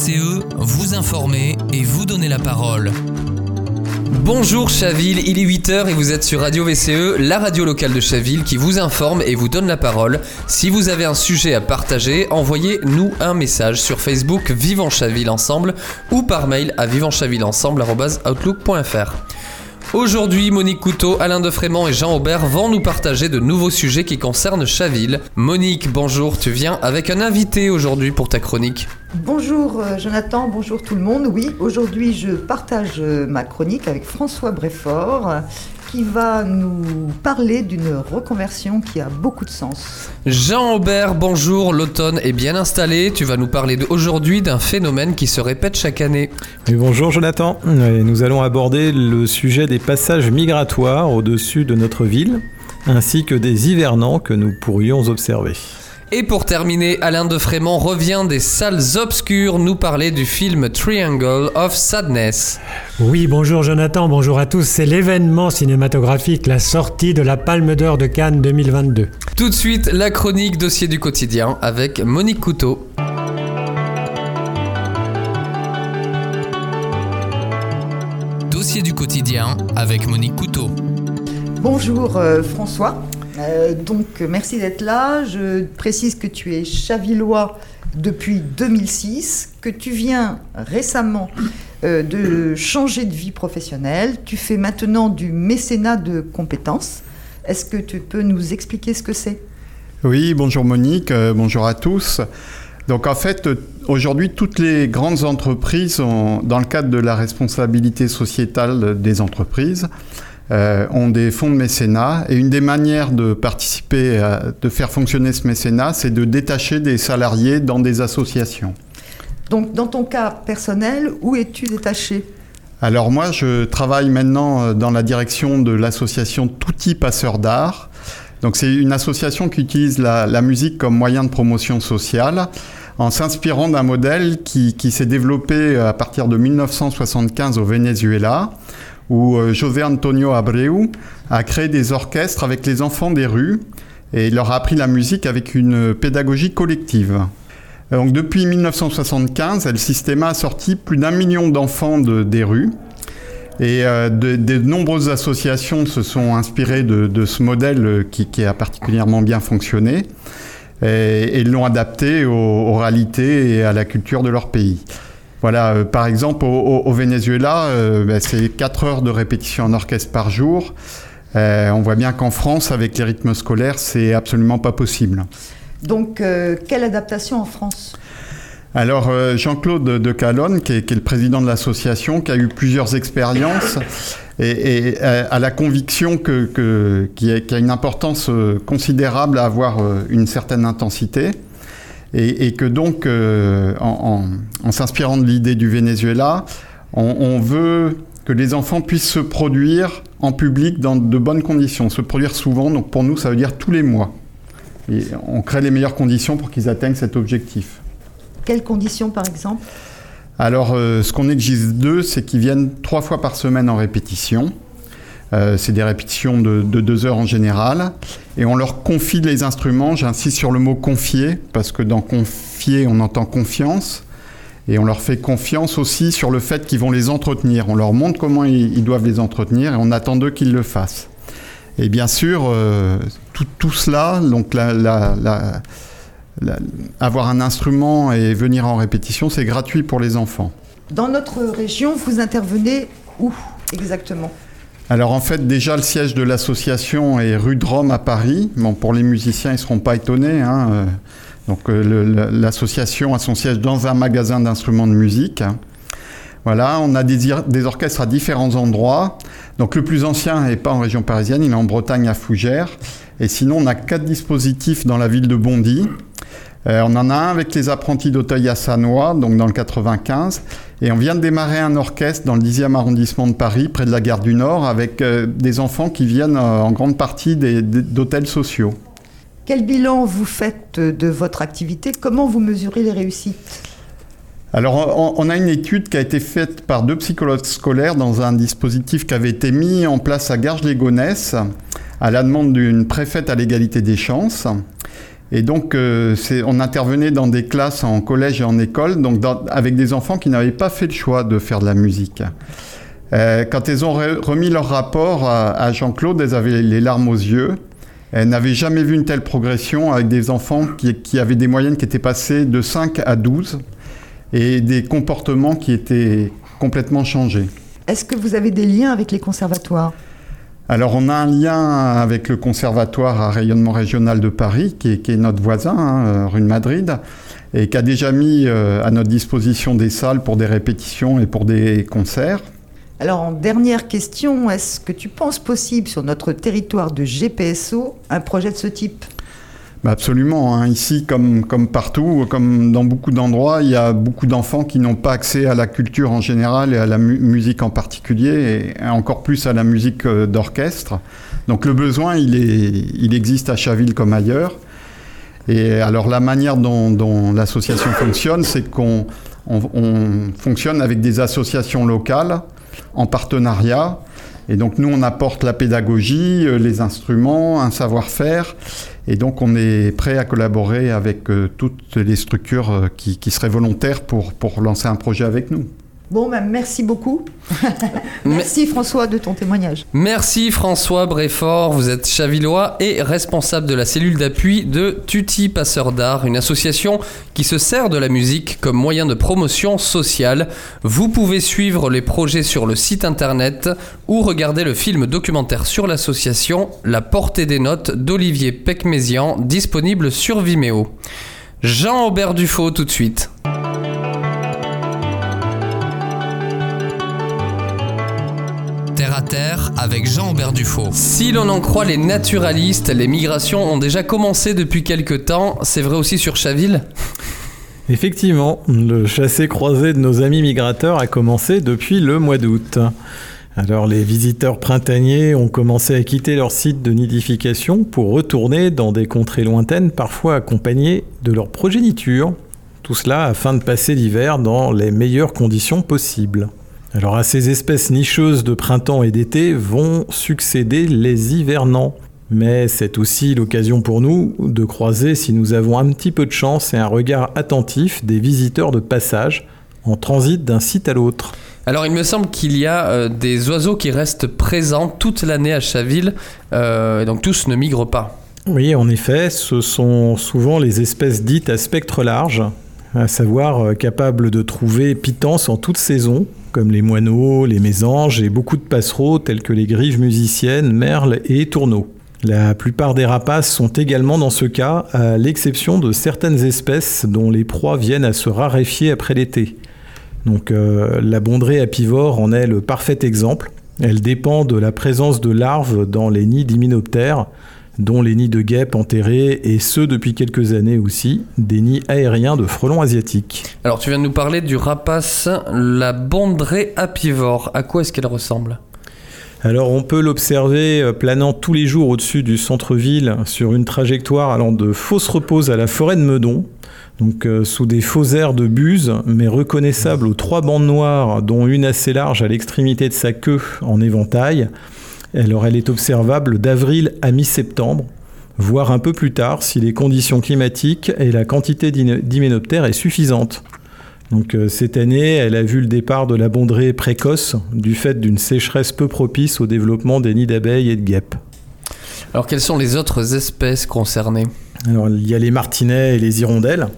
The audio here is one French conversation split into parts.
VCE, vous informer et vous donner la parole. Bonjour Chaville, il est 8h et vous êtes sur Radio VCE, la radio locale de Chaville qui vous informe et vous donne la parole. Si vous avez un sujet à partager, envoyez-nous un message sur Facebook Vivant Chaville Ensemble ou par mail à vivantchavillensemble.outlook.fr. Aujourd'hui, Monique Couteau, Alain Defrémont et Jean Aubert vont nous partager de nouveaux sujets qui concernent Chaville. Monique, bonjour, tu viens avec un invité aujourd'hui pour ta chronique. Bonjour euh, Jonathan, bonjour tout le monde. Oui, aujourd'hui je partage euh, ma chronique avec François Bréfort qui va nous parler d'une reconversion qui a beaucoup de sens. Jean Aubert, bonjour, l'automne est bien installé. Tu vas nous parler aujourd'hui d'un phénomène qui se répète chaque année. bonjour Jonathan, nous allons aborder le sujet des passages migratoires au-dessus de notre ville, ainsi que des hivernants que nous pourrions observer. Et pour terminer, Alain de Frémont revient des salles obscures nous parler du film Triangle of Sadness. Oui, bonjour Jonathan, bonjour à tous. C'est l'événement cinématographique, la sortie de la Palme d'Or de Cannes 2022. Tout de suite, la chronique dossier du quotidien avec Monique Couteau. Dossier du quotidien avec Monique Couteau. Bonjour euh, François. Euh, donc merci d'être là. Je précise que tu es chavillois depuis 2006, que tu viens récemment euh, de changer de vie professionnelle. Tu fais maintenant du mécénat de compétences. Est-ce que tu peux nous expliquer ce que c'est? Oui, bonjour Monique, euh, bonjour à tous. Donc en fait, aujourd'hui, toutes les grandes entreprises, ont, dans le cadre de la responsabilité sociétale des entreprises, euh, ont des fonds de mécénat. Et une des manières de participer, de faire fonctionner ce mécénat, c'est de détacher des salariés dans des associations. Donc, dans ton cas personnel, où es-tu détaché? Alors moi, je travaille maintenant euh, dans la direction de l'association Touti Passeurs d'Art. Donc c'est une association qui utilise la, musique comme moyen de promotion sociale en s'inspirant d'un modèle qui, qui s'est développé à partir de 1975 au Venezuela où euh, José Antonio Abreu a créé des orchestres avec les enfants des rues et leur a appris la musique avec une pédagogie collective. Donc depuis 1975, El Sistema a sorti plus d'un million d'enfants des rues. Et euh, de, nombreuses associations se sont inspirées de, ce modèle qui, a particulièrement bien fonctionné et, l'ont adapté aux, réalités et à la culture de leur pays. Voilà, euh, par exemple, au, Venezuela, euh, ben, c'est 4 heures de répétition en orchestre par jour. Euh, on voit bien qu'en France, avec les rythmes scolaires, c'est absolument pas possible. Donc, quelle adaptation en France? Alors Jean-Claude de Calonne, qui est, le président de l'association, qui a eu plusieurs expériences et, a la conviction que, qu'il y a une importance considérable à avoir une certaine intensité. Et, que donc, euh, en, s'inspirant de l'idée du Venezuela, on, veut que les enfants puissent se produire en public dans de bonnes conditions, se produire souvent, donc pour nous ça veut dire tous les mois. Et on crée les meilleures conditions pour qu'ils atteignent cet objectif. Quelles conditions par exemple? Alors euh, ce qu'on exige d'eux, c'est qu'ils viennent trois fois par semaine en répétition. Euh, c'est des répétitions de, deux heures en général. Et on leur confie les instruments. J'insiste sur le mot confier, parce que dans confier, on entend confiance. Et on leur fait confiance aussi sur le fait qu'ils vont les entretenir. On leur montre comment ils, doivent les entretenir et on attend d'eux qu'ils le fassent. Et bien sûr, euh, tout, cela, donc avoir un instrument et venir en répétition, c'est gratuit pour les enfants. Dans notre région, vous intervenez où exactement? Alors en fait, déjà le siège de l'association est rue de Rome à Paris. Bon, pour les musiciens, ils ne seront pas étonnés. Hein, euh. Donc euh, l'association a son siège dans un magasin d'instruments de musique. Voilà, on a des, orchestres à différents endroits. Donc le plus ancien n'est pas en région parisienne, il est en Bretagne à Fougères. Et sinon, on a quatre dispositifs dans la ville de Bondy. Euh, on en a un avec les apprentis d'Auteuil à Sanois, donc dans le 95. Et on vient de démarrer un orchestre dans le 10e arrondissement de Paris, près de la gare du Nord, avec euh, des enfants qui viennent euh, en grande partie d'hôtels sociaux. Quel bilan vous faites de votre activité? Comment vous mesurez les réussites? Alors, on a une étude qui a été faite par deux psychologues scolaires dans un dispositif qui avait été mis en place à Garges-les-Gonesse à la demande d'une préfète à l'égalité des chances. Et donc, euh, on intervenait dans des classes en collège et en école, donc avec des enfants qui n'avaient pas fait le choix de faire de la musique. Euh, quand elles ont re- remis leur rapport à, à Jean-Claude, elles avaient les larmes aux yeux. Elles n'avaient jamais vu une telle progression avec des enfants qui, qui avaient des moyennes qui étaient passées de 5 à 12 et des comportements qui étaient complètement changés. Est-ce que vous avez des liens avec les conservatoires? Alors, on a un lien avec le Conservatoire à rayonnement régional de Paris, qui est, notre voisin, hein, euh, rue de Madrid, et qui a déjà mis euh, à notre disposition des salles pour des répétitions et pour des concerts. Alors, en dernière question, est-ce que tu penses possible sur notre territoire de GPSO un projet de ce type? Bah, absolument. hein. Ici, comme, comme partout, comme dans beaucoup d'endroits, il y a beaucoup d'enfants qui n'ont pas accès à la culture en général et à la mu- musique en particulier, et encore plus à la musique euh, d'orchestre. Donc le besoin, il, est, il existe à Chaville comme ailleurs. Et alors la manière dont, l'association fonctionne, c'est qu'on on, on fonctionne avec des associations locales en partenariat. Et donc nous, on apporte la pédagogie, euh, les instruments, un savoir-faire. Et donc on est prêt à collaborer avec euh, toutes les structures euh, qui, seraient volontaires pour lancer un projet avec nous. Bon, ben, merci beaucoup. merci François de ton témoignage. Merci François Bréfort, vous êtes chavillois et responsable de la cellule d'appui de Tutti Passeur d'Art, une association qui se sert de la musique comme moyen de promotion sociale. Vous pouvez suivre les projets sur le site internet ou regarder le film documentaire sur l'association La portée des notes d'Olivier Pecmézian, disponible sur Vimeo. Jean-Aubert Dufaux tout de suite. À terre avec Jean-Aubert Dufaux. Si l'on en croit les naturalistes, les migrations ont déjà commencé depuis quelques temps. C'est vrai aussi sur Chaville? Effectivement, le chassé-croisé de nos amis migrateurs a commencé depuis le mois d'août. Alors les visiteurs printaniers ont commencé à quitter leur site de nidification pour retourner dans des contrées lointaines, parfois accompagnés de leur progéniture. Tout cela afin de passer l'hiver dans les meilleures conditions possibles. Alors à ces espèces nicheuses de printemps et d'été vont succéder les hivernants. Mais c'est aussi l'occasion pour nous de croiser, si nous avons un petit peu de chance et un regard attentif, des visiteurs de passage en transit d'un site à l'autre. Alors il me semble qu'il y a euh, des oiseaux qui restent présents toute l'année à Chaville, euh, et donc tous ne migrent pas. Oui, en effet, ce sont souvent les espèces dites à spectre large, à savoir euh, capables de trouver pitance en toute saison, comme les moineaux, les mésanges et beaucoup de passereaux tels que les grives musiciennes, merles et tourneaux. La plupart des rapaces sont également dans ce cas, à l'exception de certaines espèces dont les proies viennent à se raréfier après l'été. Donc euh, la bondrée apivore en est le parfait exemple. Elle dépend de la présence de larves dans les nids d'hyménoptères, dont les nids de guêpes enterrés et ceux depuis quelques années aussi, des nids aériens de frelons asiatiques. Alors tu viens de nous parler du rapace, la bondrée apivore. À quoi est-ce qu'elle ressemble? Alors on peut l'observer euh, planant tous les jours au-dessus du centre-ville sur une trajectoire allant de Fausse-Repose à la forêt de Meudon, donc euh, sous des faux airs de buse, mais reconnaissable aux trois bandes noires, dont une assez large à l'extrémité de sa queue en éventail. Alors elle est observable d'avril à mi-septembre, voire un peu plus tard si les conditions climatiques et la quantité d'hyménoptères est suffisante. Donc euh, cette année, elle a vu le départ de la bondrée précoce du fait d'une sécheresse peu propice au développement des nids d'abeilles et de guêpes. Alors quelles sont les autres espèces concernées? Alors il y a les martinets et les hirondelles.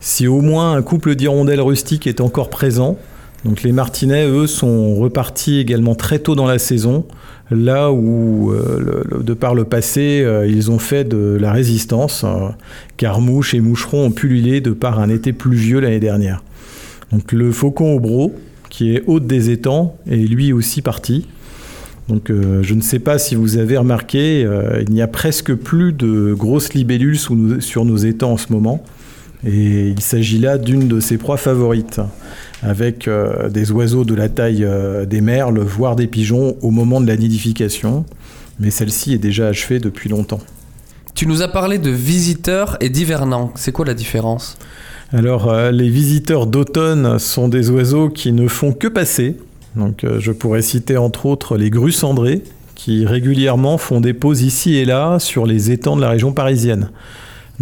Si au moins un couple d'hirondelles rustiques est encore présent, donc les martinets, eux, sont repartis également très tôt dans la saison, là où, euh, de par le passé, euh, ils ont fait de la résistance, euh, car mouches et moucherons ont pullulé de par un été pluvieux l'année dernière. Donc le faucon au bro, qui est hôte des étangs, est lui aussi parti. Donc euh, je ne sais pas si vous avez remarqué, il n'y a presque plus de grosses libellules sur nos étangs en ce moment. Et il s'agit là d'une de ses proies favorites, avec euh, des oiseaux de la taille euh, des merles, voire des pigeons au moment de la nidification. Mais celle-ci est déjà achevée depuis longtemps. Tu nous as parlé de visiteurs et d'hivernants. C'est quoi la différence? Alors, euh, les visiteurs d'automne sont des oiseaux qui ne font que passer. Donc, je pourrais citer entre autres les grues cendrées, qui régulièrement font des pauses ici et là sur les étangs de la région parisienne.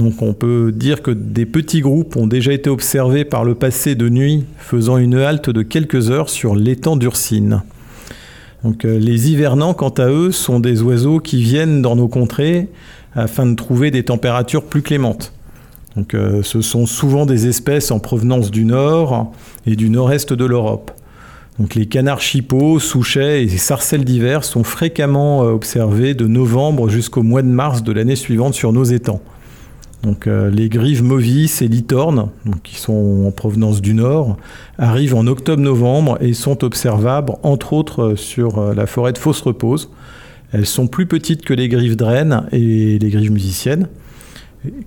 On peut dire que des petits groupes ont déjà été observés par le passé de nuit, faisant une halte de quelques heures sur l'étang d'Ursine. Donc euh, les hivernants, quant à eux, sont des oiseaux qui viennent dans nos contrées afin de trouver des températures plus clémentes. Donc euh, ce sont souvent des espèces en provenance du nord et du nord-est de l'Europe. Donc les canards chipots, souchets et sarcelles d'hiver sont fréquemment euh, observés de novembre jusqu'au mois de mars de l'année suivante sur nos étangs. Euh, les grives movis et litornes, donc, qui sont en provenance du nord, arrivent en octobre-novembre et sont observables entre autres euh, sur euh, la forêt de Fausse Repose. Elles sont plus petites que les grives draines et les grives musiciennes,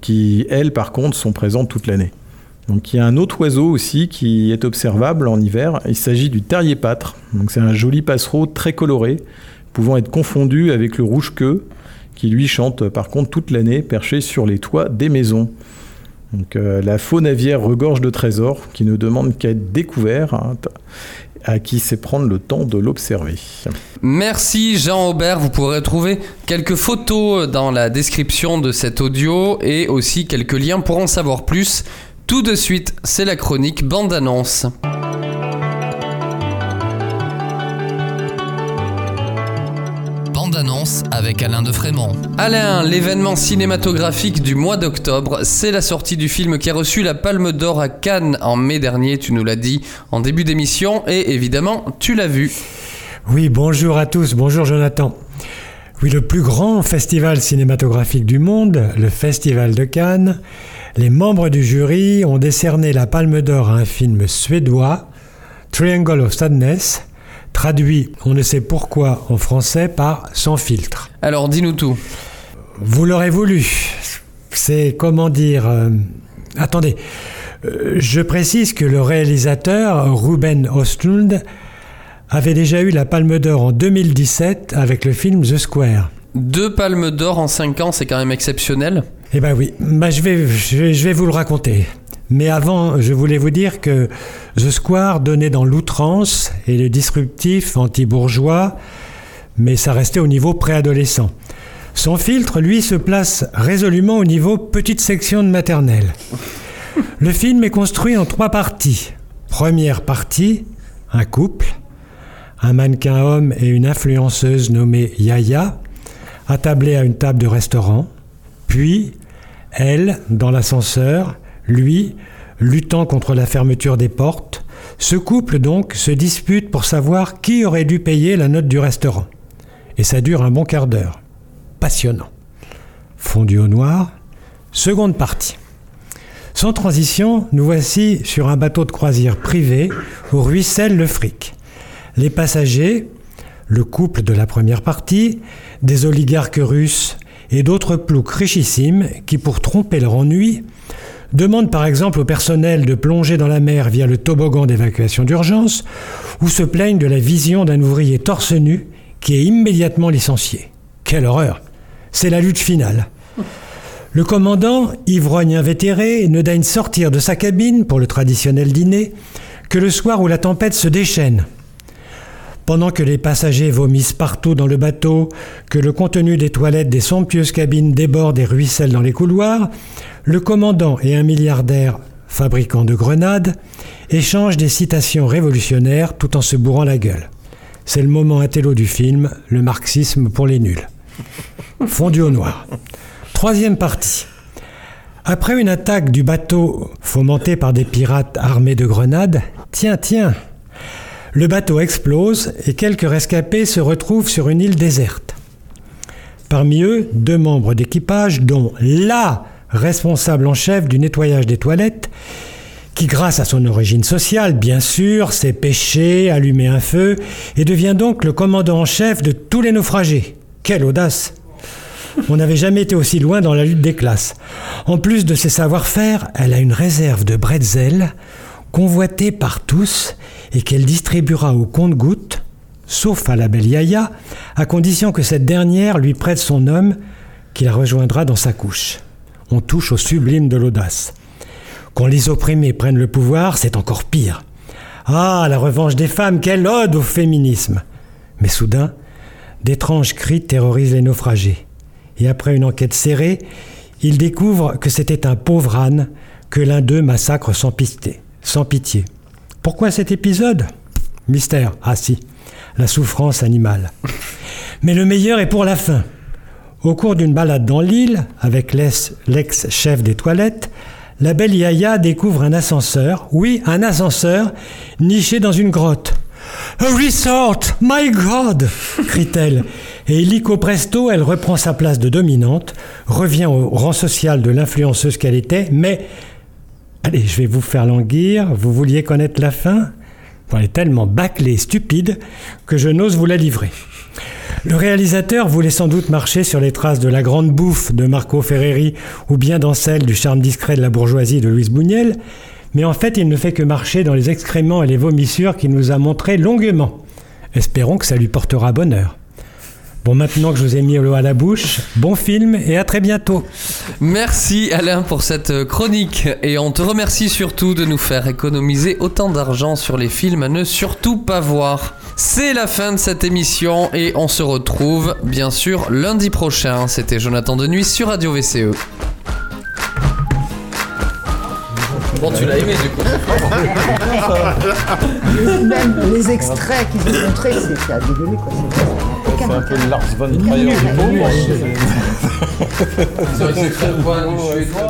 qui elles par contre sont présentes toute l'année. Donc il y a un autre oiseau aussi qui est observable en hiver. Il s'agit du terrier pâtre. C'est un joli passereau très coloré, pouvant être confondu avec le rouge-queue, qui lui chante par contre toute l'année perché sur les toits des maisons. Donc euh, la faune aviaire regorge de trésors qui ne demandent qu'à être découverts, hein, à qui sait prendre le temps de l'observer. Merci Jean Aubert, vous pourrez trouver quelques photos dans la description de cet audio et aussi quelques liens pour en savoir plus. Tout de suite, c'est la chronique bande-annonce. Bande-annonce avec Alain de Frémont. Alain, l'événement cinématographique du mois d'octobre, c'est la sortie du film qui a reçu la Palme d'Or à Cannes en mai dernier, tu nous l'as dit en début d'émission, et évidemment, tu l'as vu. Oui, bonjour à tous, bonjour Jonathan. Oui, le plus grand festival cinématographique du monde, le Festival de Cannes, les membres du jury ont décerné la Palme d'Or à un film suédois, Triangle of Sadness, traduit, on ne sait pourquoi en français, par Sans filtre. Alors, dis-nous tout. Vous l'aurez voulu. C'est comment dire. euh, attendez. Euh, je précise que le réalisateur, Ruben Östlund, avait déjà eu la Palme d'Or en 2017 avec le film The Square. Deux palmes d'or en 5 ans, c'est quand même exceptionnel. Eh ben oui, bah, je, vais, je, vais, je vais vous le raconter. Mais avant, je voulais vous dire que The Square donnait dans l'outrance et le disruptif anti-bourgeois, mais ça restait au niveau préadolescent. Son filtre, lui, se place résolument au niveau petite section de maternelle. Le film est construit en trois parties. Première partie, un couple, un mannequin homme et une influenceuse nommée Yaya, attablés à une table de restaurant, puis elle dans l'ascenseur, lui luttant contre la fermeture des portes. Ce couple donc se dispute pour savoir qui aurait dû payer la note du restaurant. Et ça dure un bon quart d'heure. Passionnant. Fondu au noir, seconde partie. Sans transition, nous voici sur un bateau de croisière privé où ruisselle le fric. Les passagers, le couple de la première partie, des oligarques russes et d'autres ploucs richissimes qui, pour tromper leur ennui, demandent par exemple au personnel de plonger dans la mer via le toboggan d'évacuation d'urgence ou se plaignent de la vision d'un ouvrier torse nu qui est immédiatement licencié. Quelle horreur C'est la lutte finale. Le commandant, ivrogne invétéré, ne daigne sortir de sa cabine pour le traditionnel dîner que le soir où la tempête se déchaîne. Pendant que les passagers vomissent partout dans le bateau, que le contenu des toilettes des somptueuses cabines déborde et ruisselle dans les couloirs, le commandant et un milliardaire, fabricant de grenades, échangent des citations révolutionnaires tout en se bourrant la gueule. C'est le moment intello du film, le marxisme pour les nuls. Fondu au noir. Troisième partie. Après une attaque du bateau fomentée par des pirates armés de grenades, tiens, tiens, le bateau explose et quelques rescapés se retrouvent sur une île déserte. Parmi eux, deux membres d'équipage, dont la responsable en chef du nettoyage des toilettes, qui grâce à son origine sociale, bien sûr, s'est pêché, allumé un feu, et devient donc le commandant en chef de tous les naufragés. Quelle audace On n'avait jamais été aussi loin dans la lutte des classes. En plus de ses savoir-faire, elle a une réserve de bretzel convoitée par tous et qu'elle distribuera au compte-gouttes, sauf à la belle Yaya, à condition que cette dernière lui prête son homme qui la rejoindra dans sa couche. On touche au sublime de l'audace. Quand les opprimés prennent le pouvoir, c'est encore pire. Ah, la revanche des femmes, quelle ode au féminisme Mais soudain, d'étranges cris terrorisent les naufragés. Et après une enquête serrée, Ils découvrent que c'était un pauvre âne que l'un d'eux massacre sans, pitié. sans pitié. Pourquoi cet épisode? Mystère. Ah si, la souffrance animale. Mais le meilleur est pour la fin. Au cours d'une balade dans l'île, avec l'ex-chef des toilettes, la belle Yaya découvre un ascenseur, oui, un ascenseur, niché dans une grotte. A resort, my God crie-t-elle. Et illico presto, elle reprend sa place de dominante, revient au rang social de l'influenceuse qu'elle était, mais. Allez, je vais vous faire languir, vous vouliez connaître la fin? Elle est tellement bâclée, stupide, que je n'ose vous la livrer. Le réalisateur voulait sans doute marcher sur les traces de la grande bouffe de Marco Ferreri ou bien dans celle du charme discret de la bourgeoisie de Louise Bouniel, mais en fait il ne fait que marcher dans les excréments et les vomissures qu'il nous a montrés longuement. Espérons que ça lui portera bonheur. Bon, maintenant que je vous ai mis l'eau à la bouche, bon film et à très bientôt. Merci Alain pour cette chronique et on te remercie surtout de nous faire économiser autant d'argent sur les films à ne surtout pas voir. C'est la fin de cette émission et on se retrouve bien sûr lundi prochain. C'était Jonathan de Nuit sur Radio VCE. Bon, tu l'as aimé du coup. Même les extraits qu'ils ont montrés, c'était à dégueuler quoi. C'est un peu Lars von Trier du pauvre. Ils ont été très suédois.